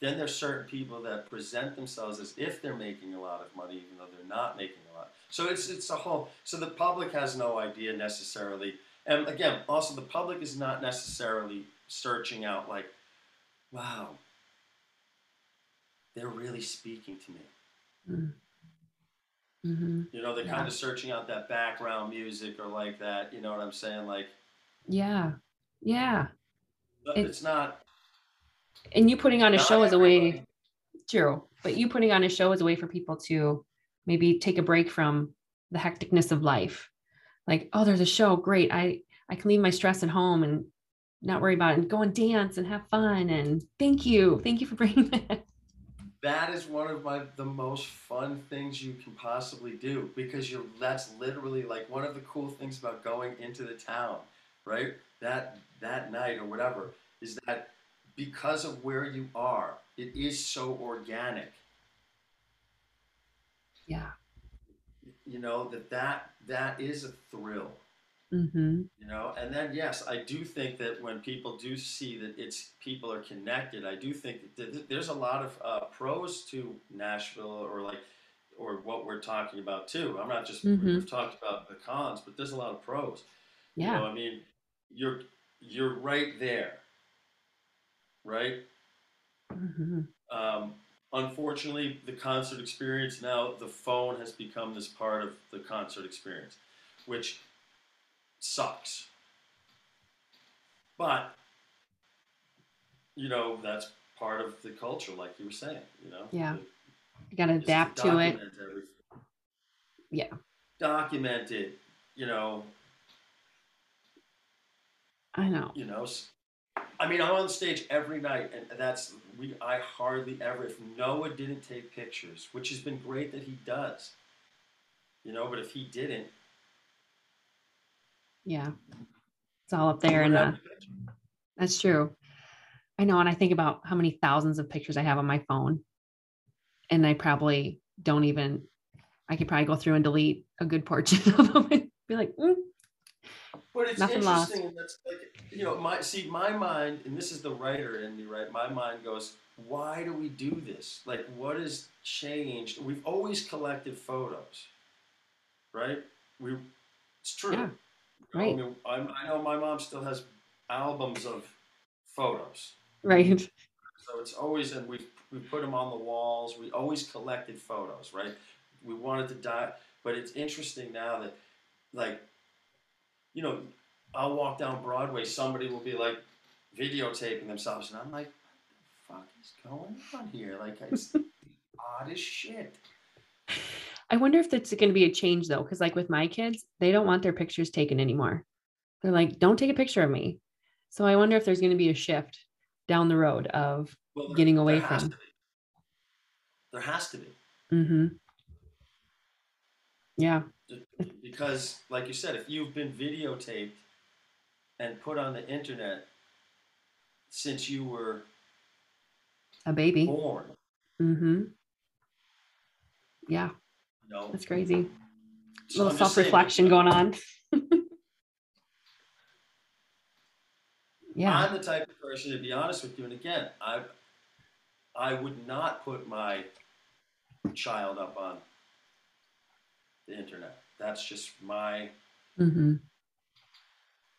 B: Then there's certain people that present themselves as if they're making a lot of money, even though they're not making a lot. So it's it's a whole. So the public has no idea necessarily, and again, also the public is not necessarily searching out like, wow, they're really speaking to me.
A: hmm
B: You know, they're
A: Yeah.
B: kind of searching out that background music or like that. You know what I'm saying? Like,
A: Yeah. Yeah.
B: but
A: It-
B: it's not.
A: And you putting on a show is a way
B: everybody.
A: true, but you putting on a show is a way for people to maybe take a break from the hecticness of life. Like, oh, there's a show, great. I I can leave my stress at home and not worry about it and go and dance and have fun and thank you. Thank you for bringing that.
B: That is one of my the most fun things you can possibly do because you're. That's literally like one of the cool things about going into the town, right? That that night or whatever is that because of where you are, it is so organic.
A: Yeah.
B: You know that that that is a thrill.
A: Mm-hmm.
B: you know and then yes i do think that when people do see that it's people are connected i do think that there's a lot of uh, pros to nashville or like or what we're talking about too i'm not just
A: Mhm.
B: we've talked about the cons but there's a lot of pros
A: Yeah.
B: you know i mean you're you're right there right
A: hmm
B: um, unfortunately, the concert experience now, the phone has become this part of the concert experience, which sucks. But, you know, that's part of the culture, like you were saying, you know?
A: Yeah.
B: The-
A: You got to adapt to it.
B: everything.
A: Yeah.
B: Document it, you know,
A: I know.
B: you know. I mean, I'm on stage every night, and that's we. I hardly ever. If Noah didn't take pictures, which has been great that he does, you know, but if he didn't,
A: Yeah. It's all up there and
B: wouldn't
A: the
B: have the pictures.
A: That's true. I know. And I think about how many thousands of pictures I have on my phone. And I probably don't even, I could probably go through and delete a good portion of them and be like, mm,
B: but it's Nothing interesting. Lost. That's like, you know, my, see, my mind, and this is the writer in me, right? My mind goes, why do we do this? Like, what has changed? We've always collected photos, right? We, it's true. Yeah,
A: right.
B: I, mean, i know my mom still has albums of photos.
A: Right.
B: So it's always, and we we put them on the walls. We always collected photos, right? We wanted to die, but it's interesting now that, like, you know, I'll walk down Broadway, somebody will be like videotaping themselves, and I'm like, what the fuck is going on here? Like, it's odd as shit.
A: I wonder if that's going to be a change though, because like with my kids, they don't want their pictures taken anymore. They're like, don't take a picture of me. So I wonder if there's going to be a shift down the road of well, there, getting away there from.
B: There has to be.
A: Mm-hmm. Yeah.
B: Because, like you said, if you've been videotaped and put on the internet since you were
A: a baby
B: born.
A: Mm-hmm. Yeah. No. That's crazy. So a little self-reflection going on.
B: yeah. I'm the type of person, to be honest with you, and again, I I would not put my child up on the internet. That's just my
A: mm-hmm.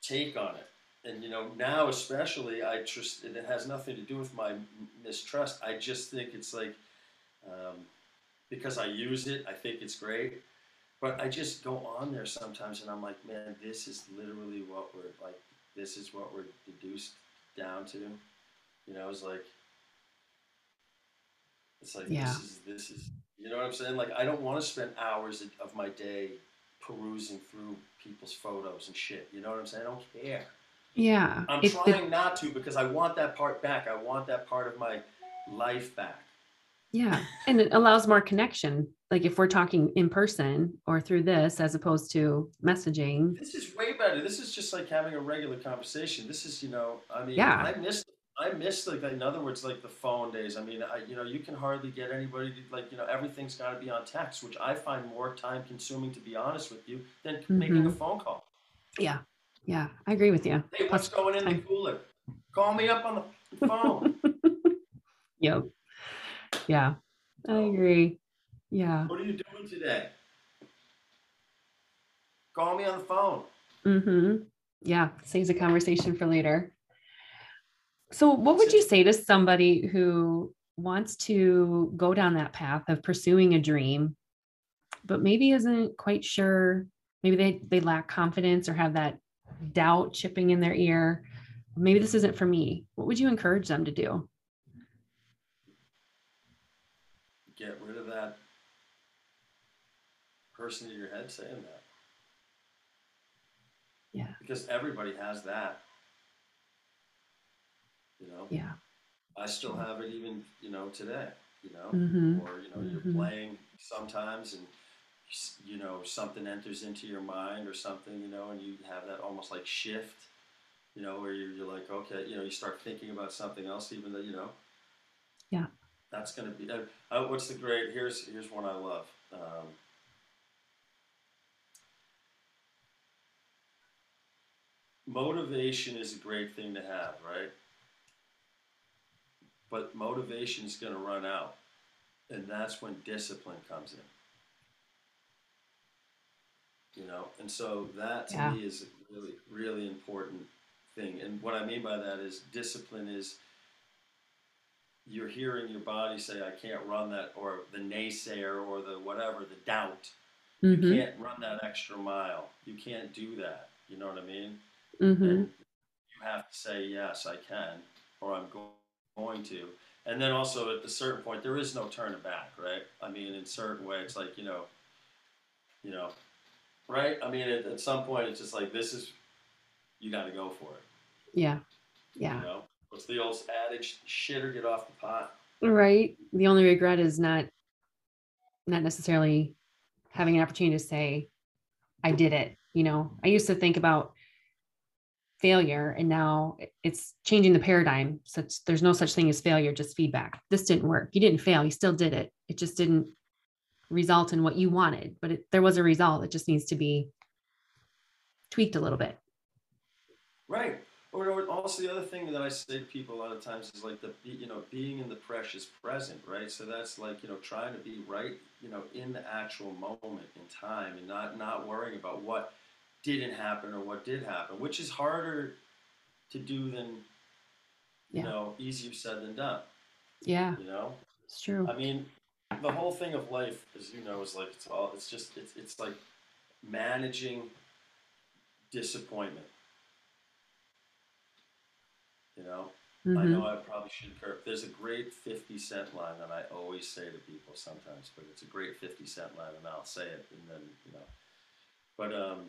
B: take on it. And you know, now especially, I trust, and it has nothing to do with my mistrust. I just think it's like um, because I use it, I think it's great. But I just go on there sometimes, and I'm like, man, this is literally what we're like. This is what we're deduced down to. You know, it's like it's like yeah. this is this is you know what I'm saying? Like I don't want to spend hours of my day perusing through people's photos and shit. You know what I'm saying? I don't care.
A: Yeah.
B: I'm trying the, not to because I want that part back. I want that part of my life back.
A: Yeah. And it allows more connection. Like if we're talking in person or through this as opposed to messaging.
B: This is way better. This is just like having a regular conversation. This is, you know, I mean, yeah. I miss I miss like in other words like the phone days. I mean, I, you know, you can hardly get anybody to, like you know everything's got to be on text, which I find more time consuming to be honest with you than mm-hmm. making a phone call.
A: Yeah, yeah, I agree with you.
B: Hey, what's going in the cooler? Call me up on the phone.
A: yep. Yeah, I agree. Yeah.
B: What are you doing today? Call me on the phone.
A: Mm-hmm. Yeah, saves a conversation for later. So, what would you say to somebody who wants to go down that path of pursuing a dream, but maybe isn't quite sure? Maybe they, they lack confidence or have that doubt chipping in their ear. Maybe this isn't for me. What would you encourage them to do?
B: Get rid of that person in your head saying that.
A: Yeah.
B: Because everybody has that. You know.
A: Yeah.
B: I still have it even you know today. You know,
A: mm-hmm.
B: or you know
A: mm-hmm.
B: you're playing sometimes and you know something enters into your mind or something you know and you have that almost like shift you know where you're, you're like okay you know you start thinking about something else even though you know
A: yeah
B: that's going to be uh, uh, what's the great here's here's one i love um, motivation is a great thing to have right but motivation is going to run out. And that's when discipline comes in. You know, and so that to yeah. me is a really, really important thing. And what I mean by that is discipline is you're hearing your body say, I can't run that, or the naysayer, or the whatever, the doubt. Mm-hmm. You can't run that extra mile. You can't do that. You know what I mean?
A: Mm-hmm. And
B: you have to say, Yes, I can, or I'm going going to. And then also at a certain point, there is no turning back, right? I mean, in certain way, it's like you know, you know, right? I mean, at, at some point, it's just like this is, you got to go for it.
A: Yeah, yeah.
B: You know, what's the old adage? Shit or get off the pot.
A: Right. The only regret is not, not necessarily having an opportunity to say, I did it. You know, I used to think about failure and now it's changing the paradigm such there's no such thing as failure just feedback. This didn't work. You didn't fail. You still did it. It just didn't result in what you wanted but it, there was a result. It just needs to be tweaked a little bit.
B: Right. Or, also the other thing that I say to people a lot of times is like the you know being in the precious present, right? So that's like you know trying to be right, you know, in the actual moment in time, and not not worrying about what didn't happen or what did happen, which is harder to do than you yeah. know easier said than done.
A: Yeah,
B: you know,
A: it's true.
B: I mean, the whole thing of life, as you know, is like it's all it's just it's it's like managing disappointment you know, mm-hmm. I know I probably should curve. There's a great 50 cent line that I always say to people sometimes, but it's a great 50 cent line, and I'll say it, and then, you know. But um,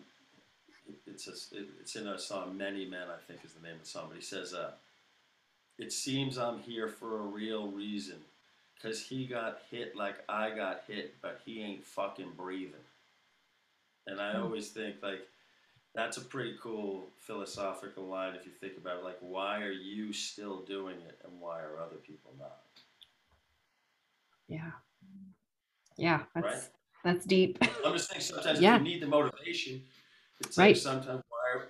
B: it's, a, it's in a song, Many Men, I think is the name of the song. But he says, uh, It seems I'm here for a real reason. Because he got hit like I got hit, but he ain't fucking breathing. And I hmm. always think, like, that's a pretty cool philosophical line if you think about it. Like, why are you still doing it and why are other people not?
A: Yeah. Yeah. That's, right? that's deep.
B: I'm just saying sometimes yeah. you need the motivation. It's right. like sometimes why are,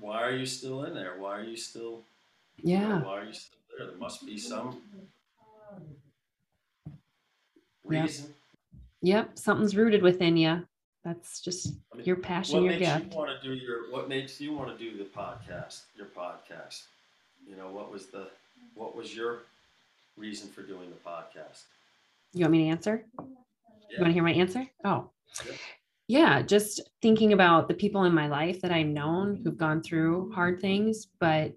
B: why are you still in there? Why are you still,
A: yeah.
B: You know, why are you still there? There must be some reason.
A: Yep. yep. Something's rooted within you that's just I mean, your passion, your
B: gift.
A: What
B: makes you want to do your? What makes you want to do the podcast? Your podcast. You know, what was the? What was your reason for doing the podcast?
A: You want me to answer? Yeah. You want to hear my answer? Oh, yeah. Yeah. Just thinking about the people in my life that I've known who've gone through hard things, but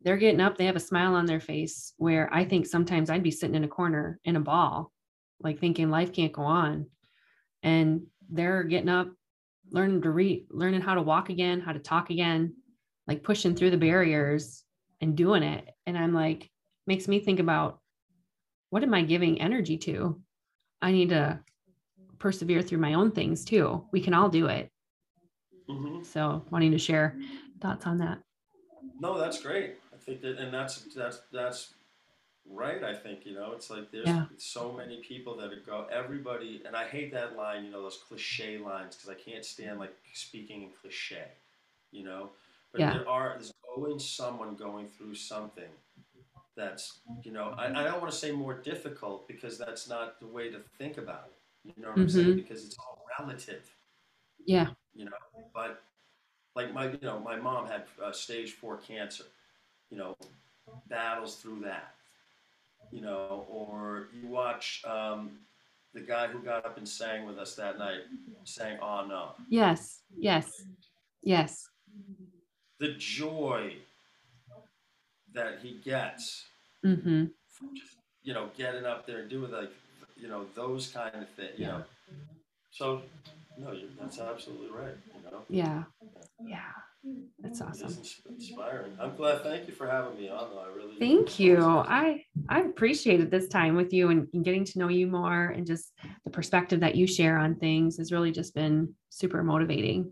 A: they're getting up. They have a smile on their face. Where I think sometimes I'd be sitting in a corner in a ball, like thinking life can't go on, and they're getting up, learning to read, learning how to walk again, how to talk again, like pushing through the barriers and doing it. And I'm like, makes me think about what am I giving energy to? I need to persevere through my own things too. We can all do it. Mm-hmm. So wanting to share thoughts on that.
B: No, that's great. I think that, and that's, that's, that's Right, I think you know it's like there's yeah. so many people that go everybody, and I hate that line. You know those cliche lines because I can't stand like speaking in cliche. You know, but yeah. there are there's always someone going through something that's you know I, I don't want to say more difficult because that's not the way to think about it. You know what mm-hmm. I'm saying? Mm-hmm. Because it's all relative.
A: Yeah.
B: You know, but like my you know my mom had uh, stage four cancer. You know, battles through that you know, or you watch um, the guy who got up and sang with us that night, sang "Oh No."
A: Yes, yes, yes.
B: The joy that he gets
A: mm-hmm.
B: from just you know getting up there and doing like you know those kind of things, you yeah. know. So no, that's absolutely right. You know.
A: Yeah, yeah. That's awesome.
B: It's inspiring. I'm glad. Thank you for having me on. Though. I really.
A: Thank you. I I appreciated this time with you and, and, getting to know you more and just the perspective that you share on things has really just been super motivating.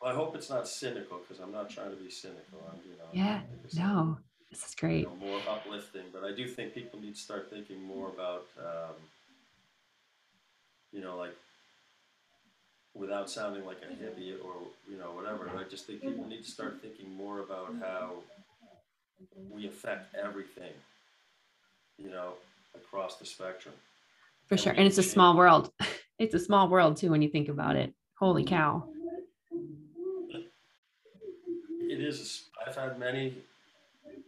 B: Well, I hope it's not cynical because I'm not trying to be cynical. I'm, you know.
A: Yeah. No. This is great.
B: You know, more uplifting, but I do think people need to start thinking more about, um, you know, like without sounding like a mm-hmm. hippie or you know whatever. I just think people need to start thinking more about mm-hmm. how mm-hmm. we affect everything, you know, across the spectrum.
A: For sure, and it's a small world. It's a small world too when you think about it. Holy cow!
B: It is. I've had many.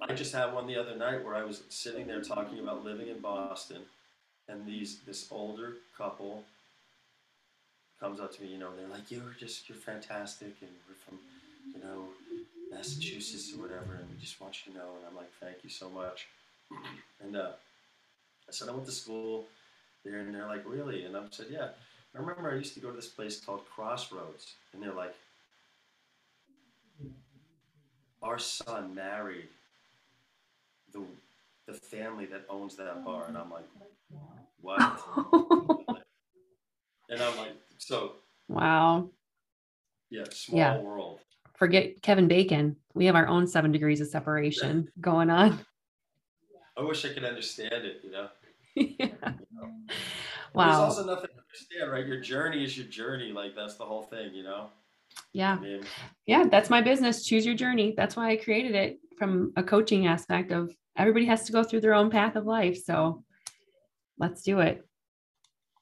B: I just had one the other night where I was sitting there talking about living in Boston, and these this older couple comes up to me, you know, they're like, "You're just you're fantastic, and we're from, you know, Massachusetts or whatever, and we just want you to know." And I'm like, "Thank you so much." and uh, I said, "I went to school there," and they're like, "Really?" And I said, "Yeah." I remember I used to go to this place called Crossroads, and they're like, "Our son married the the family that owns that bar," and I'm like, "What?" and I'm like, so
A: wow.
B: Yeah, small yeah. world.
A: forget Kevin Bacon. We have our own seven degrees of separation going on.
B: I wish I could understand it, you know?
A: yeah.
B: You know?
A: Wow.
B: There's also nothing to understand, right? Your journey is your journey. Like that's the whole thing, you know?
A: Yeah. Yeah. That's my business. Choose your journey. That's why I created it from a coaching aspect of everybody has to go through their own path of life. So let's do it.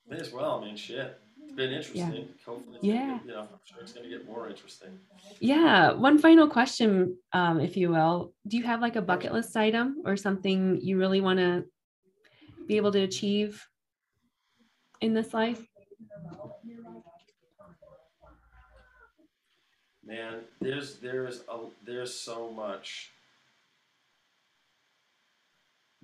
B: may as well. I mean, shit. It's been interesting. Hopefully,
A: Yeah.
B: Get, you know, I'm sure it's going to get more interesting.
A: Yeah. One final question, um, if you will. Do you have like a bucket list item or something you really want to be able to achieve in this life?
B: Man, there's there's a, there's so much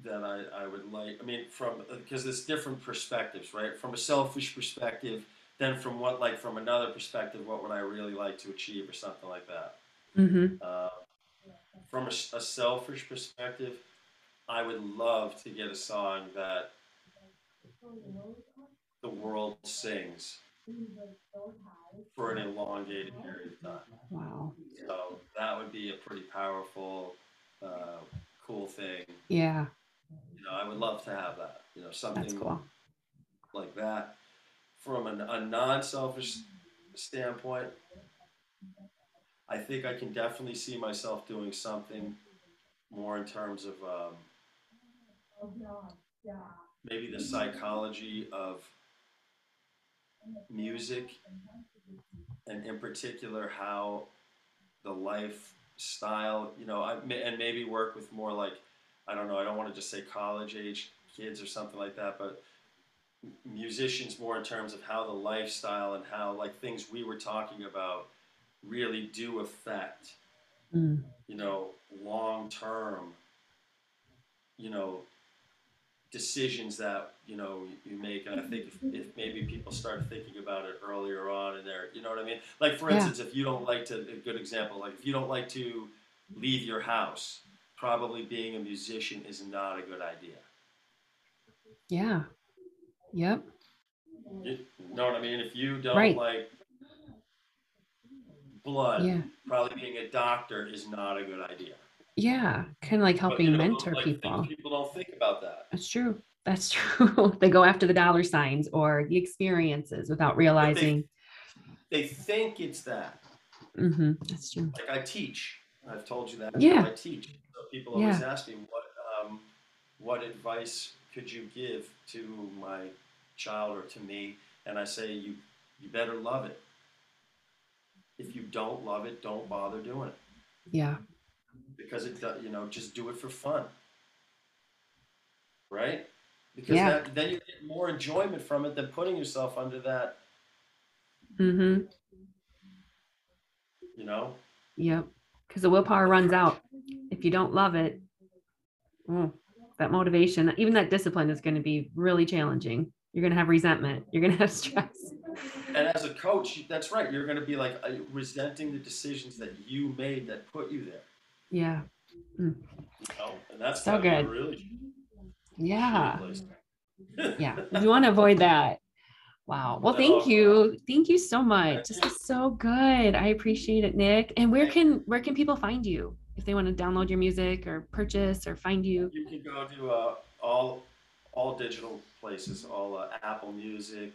B: that I, I would like. I mean, from because there's different perspectives, right? From a selfish perspective, then from what like from another perspective, what would I really like to achieve or something like that.
A: Mm-hmm.
B: Uh, from a selfish perspective, I would love to get a song that the world sings for an elongated period of time.
A: Wow.
B: So that would be a pretty powerful, uh, cool thing.
A: Yeah.
B: You know, I would love to have that. You know,
A: That's
B: something
A: cool.
B: like that. From a, a non-selfish standpoint, I think I can definitely see myself doing something more in terms of um, maybe the psychology of music, and in particular how the lifestyle, you know, I, and maybe work with more like I don't know. I don't want to just say college age kids or something like that, but musicians more in terms of how the lifestyle and how like things we were talking about really do affect
A: Mm.
B: you know long term you know decisions that you know you make and i think if, if maybe people start thinking about it earlier on in their you know what i mean like for
A: Yeah.
B: instance if you don't like to a good example like if you don't like to leave your house probably being a musician is not a good idea
A: Yeah. Yep.
B: You know what I mean? If you don't
A: Right.
B: like blood,
A: Yeah.
B: probably being a doctor is not a good idea.
A: Yeah. Kind of like
B: But,
A: helping
B: you know,
A: mentor
B: like,
A: people.
B: People don't think about that.
A: That's true. That's true. they go after the dollar signs or the experiences without realizing.
B: They think it's that.
A: Mm-hmm. That's true.
B: Like I teach. I've told you that.
A: Yeah.
B: I teach. So people always ask me what um, what advice could you give to my child or to me, and I say you you better love it. If you don't love it, don't bother doing it.
A: Yeah.
B: because it do- you know just do it for fun right because
A: Yeah.
B: that, then you get more enjoyment from it than putting yourself under that
A: Mm-hmm.
B: you know
A: Yep. Because the willpower runs out. If you don't love it, mm, that motivation, even that discipline is going to be really challenging. You're going to have resentment. You're going to have stress.
B: and as a coach that's right you're going to be like uh, resenting the decisions that you made that put you there
A: Yeah.
B: you know? and that's
A: So
B: gotta be a
A: good.
B: really
A: Yeah. Yeah. You want to avoid that. Wow. Well, thank you. Thank you so much. This is so good. I appreciate it, Nick. And where can where can people find you if they want to download your music or purchase or find you?
B: you can go to uh, all all digital places, all uh, Apple Music.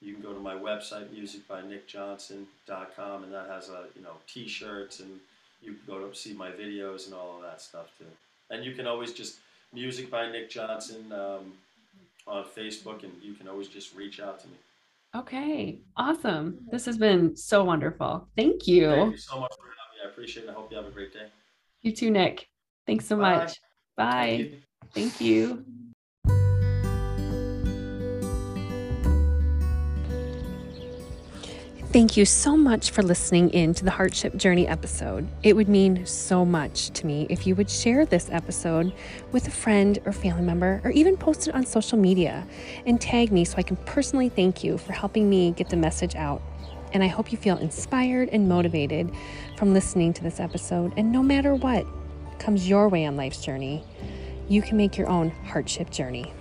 B: You can go to my website, musicbynickjohnson.com, and that has a you know T-shirts, and you can go to see my videos and all of that stuff too. And you can always just music by Nick Johnson um, on Facebook, and you can always just reach out to me.
A: Okay. Awesome. This has been so wonderful. Thank you.
B: Thank you. so much for having me. I appreciate it. I hope you have a great day.
A: You too, Nick. Thanks so
B: Bye.
A: much. Bye.
B: Thank you.
A: Thank you. Thank you so much for listening in to the Hardship Journey episode. It would mean so much to me if you would share this episode with a friend or family member, or even post it on social media and tag me so I can personally thank you for helping me get the message out. And I hope you feel inspired and motivated from listening to this episode. And no matter what comes your way on life's journey, you can make your own hardship journey.